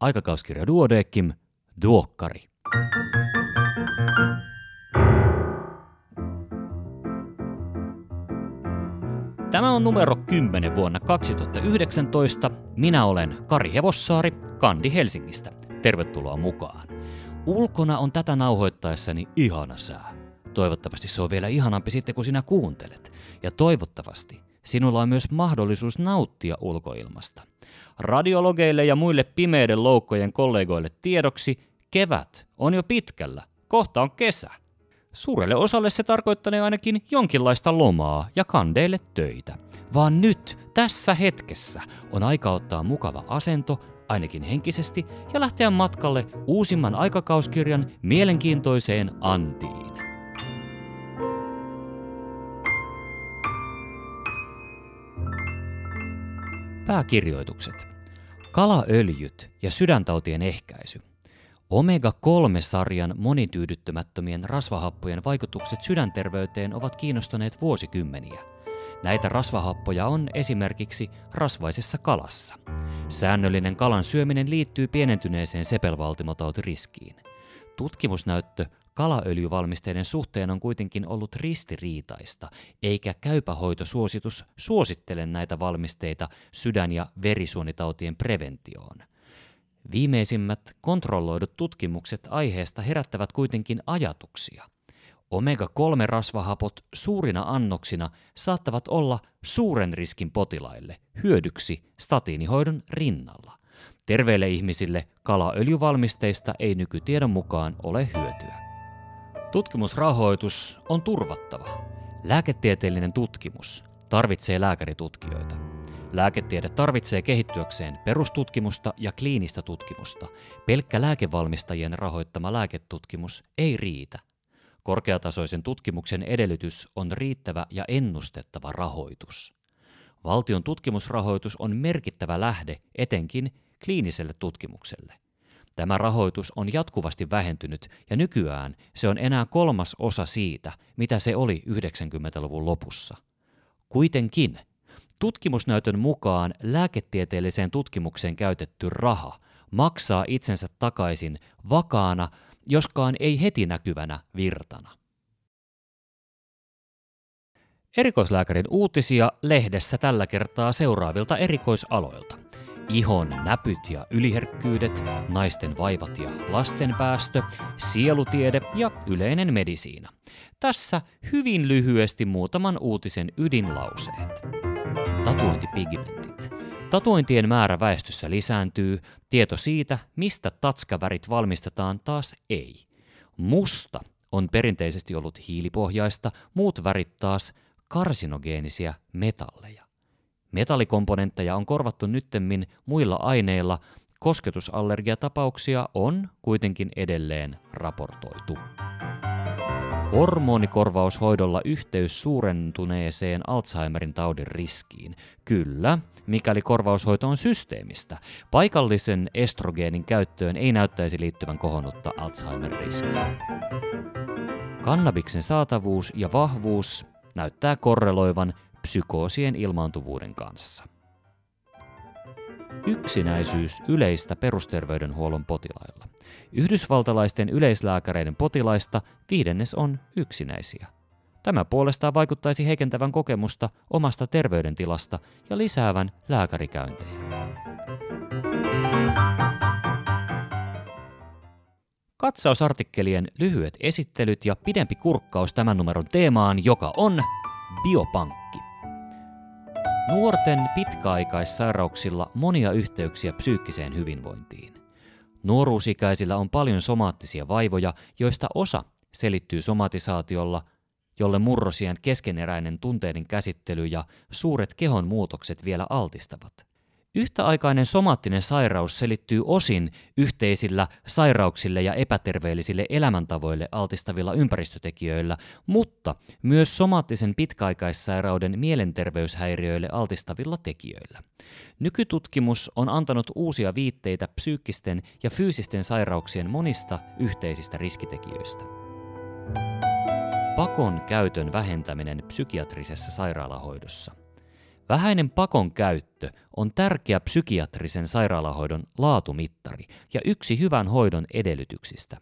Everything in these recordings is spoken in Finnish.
aikakauskirja Duodeckim, Duokkari. Tämä on numero 10 vuonna 2019. Minä olen Kari Hevossaari, Kandi Helsingistä. Tervetuloa mukaan. Ulkona on tätä nauhoittaessani ihana sää. Toivottavasti se on vielä ihanampi sitten, kun sinä kuuntelet. Ja toivottavasti sinulla on myös mahdollisuus nauttia ulkoilmasta. Radiologeille ja muille pimeiden loukkojen kollegoille tiedoksi, kevät on jo pitkällä. Kohta on kesä. Suurelle osalle se tarkoittanee ainakin jonkinlaista lomaa ja kandeille töitä. Vaan nyt, tässä hetkessä, on aika ottaa mukava asento, ainakin henkisesti, ja lähteä matkalle uusimman aikakauskirjan mielenkiintoiseen antiin. Pääkirjoitukset. Kalaöljyt ja sydäntautien ehkäisy. Omega-3-sarjan monityydyttämättömien rasvahappojen vaikutukset sydänterveyteen ovat kiinnostaneet vuosikymmeniä. Näitä rasvahappoja on esimerkiksi rasvaisessa kalassa. Säännöllinen kalan syöminen liittyy pienentyneeseen sepelvaltimotautiriskiin. Tutkimusnäyttö kalaöljyvalmisteiden suhteen on kuitenkin ollut ristiriitaista, eikä käypähoitosuositus suosittele näitä valmisteita sydän- ja verisuonitautien preventioon. Viimeisimmät kontrolloidut tutkimukset aiheesta herättävät kuitenkin ajatuksia. Omega-3-rasvahapot suurina annoksina saattavat olla suuren riskin potilaille hyödyksi statiinihoidon rinnalla. Terveille ihmisille kalaöljyvalmisteista ei nykytiedon mukaan ole hyötyä. Tutkimusrahoitus on turvattava. Lääketieteellinen tutkimus tarvitsee lääkäritutkijoita. Lääketiede tarvitsee kehittyäkseen perustutkimusta ja kliinistä tutkimusta. Pelkkä lääkevalmistajien rahoittama lääketutkimus ei riitä. Korkeatasoisen tutkimuksen edellytys on riittävä ja ennustettava rahoitus. Valtion tutkimusrahoitus on merkittävä lähde etenkin kliiniselle tutkimukselle. Tämä rahoitus on jatkuvasti vähentynyt ja nykyään se on enää kolmas osa siitä, mitä se oli 90-luvun lopussa. Kuitenkin tutkimusnäytön mukaan lääketieteelliseen tutkimukseen käytetty raha maksaa itsensä takaisin vakaana, joskaan ei heti näkyvänä virtana. Erikoislääkärin uutisia lehdessä tällä kertaa seuraavilta erikoisaloilta ihon näpyt ja yliherkkyydet, naisten vaivat ja lasten päästö, sielutiede ja yleinen medisiina. Tässä hyvin lyhyesti muutaman uutisen ydinlauseet. Tatuointipigmentit. Tatuointien määrä väestössä lisääntyy, tieto siitä, mistä tatskavärit valmistetaan taas ei. Musta on perinteisesti ollut hiilipohjaista, muut värit taas karsinogeenisia metalleja. Metallikomponentteja on korvattu nyttemmin muilla aineilla, kosketusallergiatapauksia on kuitenkin edelleen raportoitu. Hormonikorvaushoidolla yhteys suurentuneeseen Alzheimerin taudin riskiin. Kyllä, mikäli korvaushoito on systeemistä. Paikallisen estrogeenin käyttöön ei näyttäisi liittyvän kohonnutta Alzheimer-riskiä. Kannabiksen saatavuus ja vahvuus näyttää korreloivan psykoosien ilmaantuvuuden kanssa. Yksinäisyys yleistä perusterveydenhuollon potilailla. Yhdysvaltalaisten yleislääkäreiden potilaista viidennes on yksinäisiä. Tämä puolestaan vaikuttaisi heikentävän kokemusta omasta terveydentilasta ja lisäävän lääkärikäyntejä. Katsausartikkelien lyhyet esittelyt ja pidempi kurkkaus tämän numeron teemaan, joka on biopankki. Nuorten pitkäaikaissairauksilla monia yhteyksiä psyykkiseen hyvinvointiin. Nuoruusikäisillä on paljon somaattisia vaivoja, joista osa selittyy somatisaatiolla, jolle murrosien keskeneräinen tunteiden käsittely ja suuret kehon muutokset vielä altistavat. Yhtäaikainen somaattinen sairaus selittyy osin yhteisillä sairauksille ja epäterveellisille elämäntavoille altistavilla ympäristötekijöillä, mutta myös somaattisen pitkäaikaissairauden mielenterveyshäiriöille altistavilla tekijöillä. Nykytutkimus on antanut uusia viitteitä psyykkisten ja fyysisten sairauksien monista yhteisistä riskitekijöistä. Pakon käytön vähentäminen psykiatrisessa sairaalahoidossa – Vähäinen pakon käyttö on tärkeä psykiatrisen sairaalahoidon laatumittari ja yksi hyvän hoidon edellytyksistä.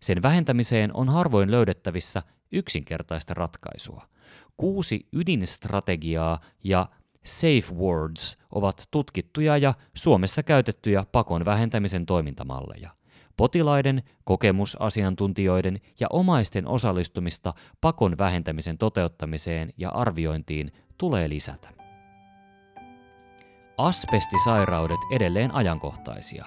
Sen vähentämiseen on harvoin löydettävissä yksinkertaista ratkaisua. Kuusi ydinstrategiaa ja Safe Words ovat tutkittuja ja Suomessa käytettyjä pakon vähentämisen toimintamalleja. Potilaiden, kokemusasiantuntijoiden ja omaisten osallistumista pakon vähentämisen toteuttamiseen ja arviointiin tulee lisätä. Asbestisairaudet edelleen ajankohtaisia.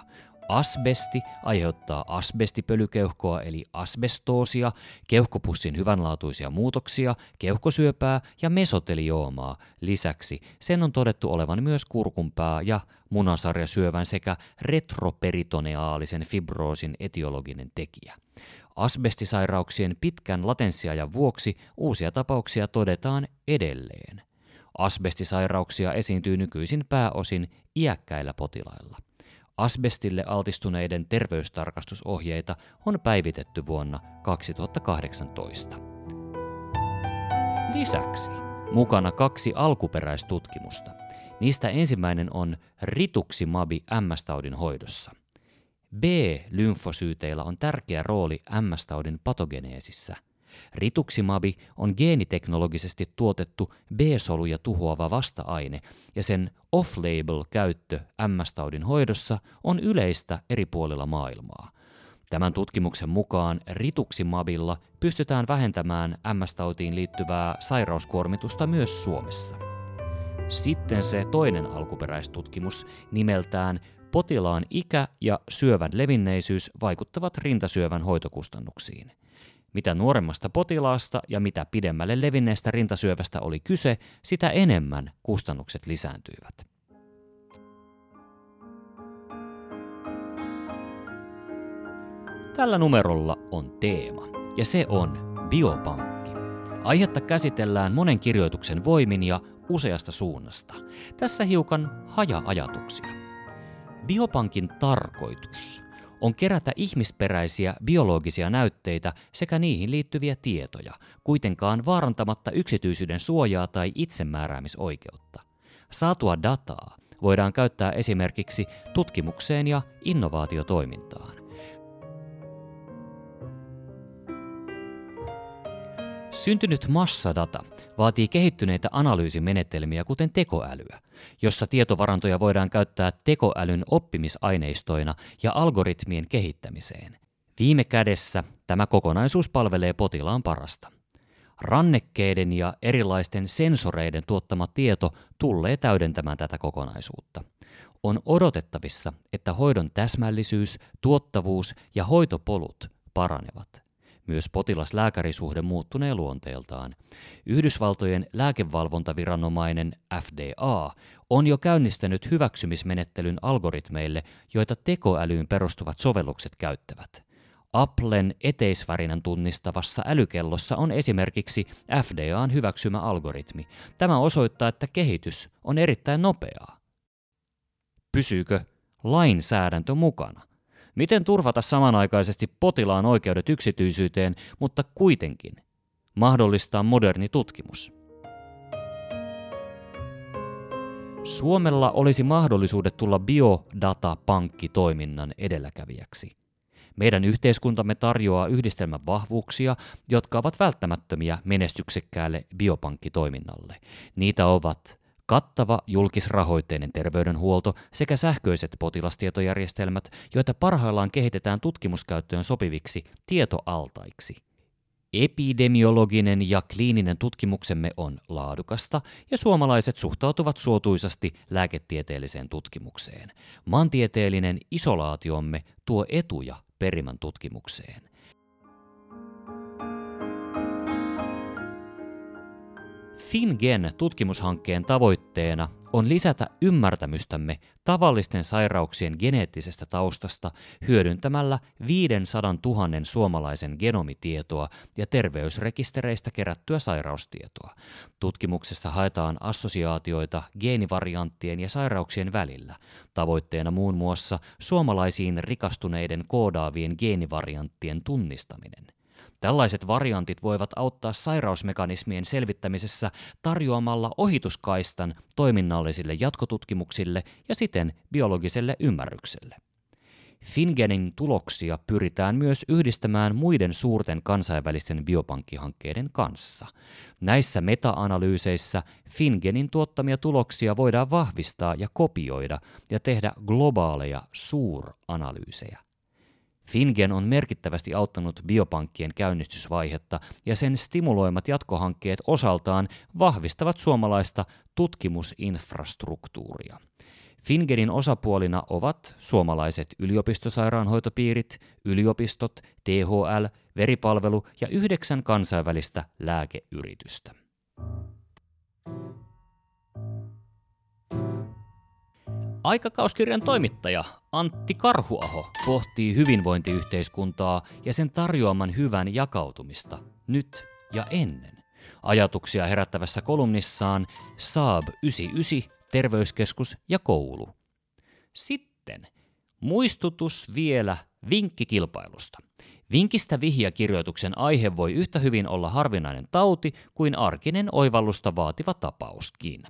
Asbesti aiheuttaa asbestipölykeuhkoa eli asbestoosia, keuhkopussin hyvänlaatuisia muutoksia, keuhkosyöpää ja mesotelioomaa. Lisäksi sen on todettu olevan myös kurkunpää ja munasarjasyövän sekä retroperitoneaalisen fibroosin etiologinen tekijä. Asbestisairauksien pitkän latenssiajan vuoksi uusia tapauksia todetaan edelleen. Asbestisairauksia esiintyy nykyisin pääosin iäkkäillä potilailla. Asbestille altistuneiden terveystarkastusohjeita on päivitetty vuonna 2018. Lisäksi mukana kaksi alkuperäistutkimusta. Niistä ensimmäinen on rituximabi MS-taudin hoidossa. B-lymfosyyteillä on tärkeä rooli MS-taudin patogeneesissä – Rituximabi on geeniteknologisesti tuotettu B-soluja tuhoava vasta-aine ja sen off-label käyttö MS-taudin hoidossa on yleistä eri puolilla maailmaa. Tämän tutkimuksen mukaan rituximabilla pystytään vähentämään MS-tautiin liittyvää sairauskuormitusta myös Suomessa. Sitten se toinen alkuperäistutkimus nimeltään Potilaan ikä ja syövän levinneisyys vaikuttavat rintasyövän hoitokustannuksiin. Mitä nuoremmasta potilaasta ja mitä pidemmälle levinneestä rintasyövästä oli kyse, sitä enemmän kustannukset lisääntyivät. Tällä numerolla on teema, ja se on biopankki. Aihetta käsitellään monen kirjoituksen voimin ja useasta suunnasta. Tässä hiukan haja-ajatuksia. Biopankin tarkoitus on kerätä ihmisperäisiä biologisia näytteitä sekä niihin liittyviä tietoja, kuitenkaan vaarantamatta yksityisyyden suojaa tai itsemääräämisoikeutta. Saatua dataa voidaan käyttää esimerkiksi tutkimukseen ja innovaatiotoimintaan. Syntynyt massadata vaatii kehittyneitä analyysimenetelmiä kuten tekoälyä, jossa tietovarantoja voidaan käyttää tekoälyn oppimisaineistoina ja algoritmien kehittämiseen. Viime kädessä tämä kokonaisuus palvelee potilaan parasta. Rannekkeiden ja erilaisten sensoreiden tuottama tieto tulee täydentämään tätä kokonaisuutta. On odotettavissa, että hoidon täsmällisyys, tuottavuus ja hoitopolut paranevat. Myös potilas-lääkärisuhde muuttunee luonteeltaan. Yhdysvaltojen lääkevalvontaviranomainen FDA on jo käynnistänyt hyväksymismenettelyn algoritmeille, joita tekoälyyn perustuvat sovellukset käyttävät. Applen eteisvärinän tunnistavassa älykellossa on esimerkiksi FDAn hyväksymä algoritmi. Tämä osoittaa, että kehitys on erittäin nopeaa. Pysyykö lainsäädäntö mukana? Miten turvata samanaikaisesti potilaan oikeudet yksityisyyteen, mutta kuitenkin mahdollistaa moderni tutkimus? Suomella olisi mahdollisuudet tulla biodatapankkitoiminnan edelläkävijäksi. Meidän yhteiskuntamme tarjoaa yhdistelmän vahvuuksia, jotka ovat välttämättömiä menestyksekkäälle biopankkitoiminnalle. Niitä ovat kattava julkisrahoitteinen terveydenhuolto sekä sähköiset potilastietojärjestelmät, joita parhaillaan kehitetään tutkimuskäyttöön sopiviksi tietoaltaiksi. Epidemiologinen ja kliininen tutkimuksemme on laadukasta ja suomalaiset suhtautuvat suotuisasti lääketieteelliseen tutkimukseen. Maantieteellinen isolaatiomme tuo etuja perimän tutkimukseen. FinGen tutkimushankkeen tavoitteena on lisätä ymmärtämystämme tavallisten sairauksien geneettisestä taustasta hyödyntämällä 500 000 suomalaisen genomitietoa ja terveysrekistereistä kerättyä sairaustietoa. Tutkimuksessa haetaan assosiaatioita geenivarianttien ja sairauksien välillä, tavoitteena muun muassa suomalaisiin rikastuneiden koodaavien geenivarianttien tunnistaminen – Tällaiset variantit voivat auttaa sairausmekanismien selvittämisessä tarjoamalla ohituskaistan toiminnallisille jatkotutkimuksille ja siten biologiselle ymmärrykselle. Fingenin tuloksia pyritään myös yhdistämään muiden suurten kansainvälisten biopankkihankkeiden kanssa. Näissä meta-analyyseissä Fingenin tuottamia tuloksia voidaan vahvistaa ja kopioida ja tehdä globaaleja suuranalyysejä. Fingen on merkittävästi auttanut biopankkien käynnistysvaihetta ja sen stimuloimat jatkohankkeet osaltaan vahvistavat suomalaista tutkimusinfrastruktuuria. Fingerin osapuolina ovat suomalaiset yliopistosairaanhoitopiirit, yliopistot, THL, veripalvelu ja yhdeksän kansainvälistä lääkeyritystä. Aikakauskirjan toimittaja Antti Karhuaho pohtii hyvinvointiyhteiskuntaa ja sen tarjoaman hyvän jakautumista nyt ja ennen. Ajatuksia herättävässä kolumnissaan Saab 99, terveyskeskus ja koulu. Sitten muistutus vielä vinkkikilpailusta. Vinkistä vihjakirjoituksen aihe voi yhtä hyvin olla harvinainen tauti kuin arkinen oivallusta vaativa tapauskin.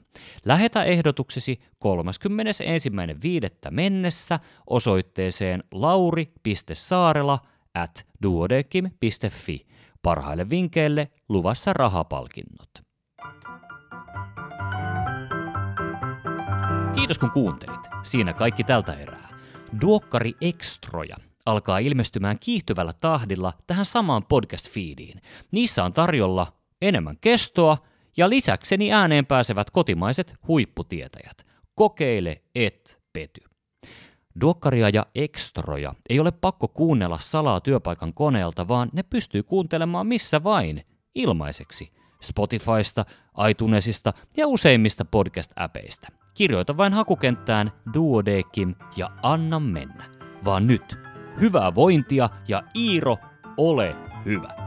Lähetä ehdotuksesi 31.5. mennessä osoitteeseen lauri.saarela at duodekim.fi. Parhaille vinkeille luvassa rahapalkinnot. Kiitos kun kuuntelit. Siinä kaikki tältä erää. Duokkari Extroja alkaa ilmestymään kiihtyvällä tahdilla tähän samaan podcast-feediin. Niissä on tarjolla enemmän kestoa ja lisäkseni ääneen pääsevät kotimaiset huipputietäjät. Kokeile et pety. Duokkaria ja ekstroja ei ole pakko kuunnella salaa työpaikan koneelta, vaan ne pystyy kuuntelemaan missä vain, ilmaiseksi. Spotifysta, iTunesista ja useimmista podcast-äpeistä. Kirjoita vain hakukenttään Duodekim ja anna mennä. Vaan nyt Hyvää vointia ja Iiro, ole hyvä!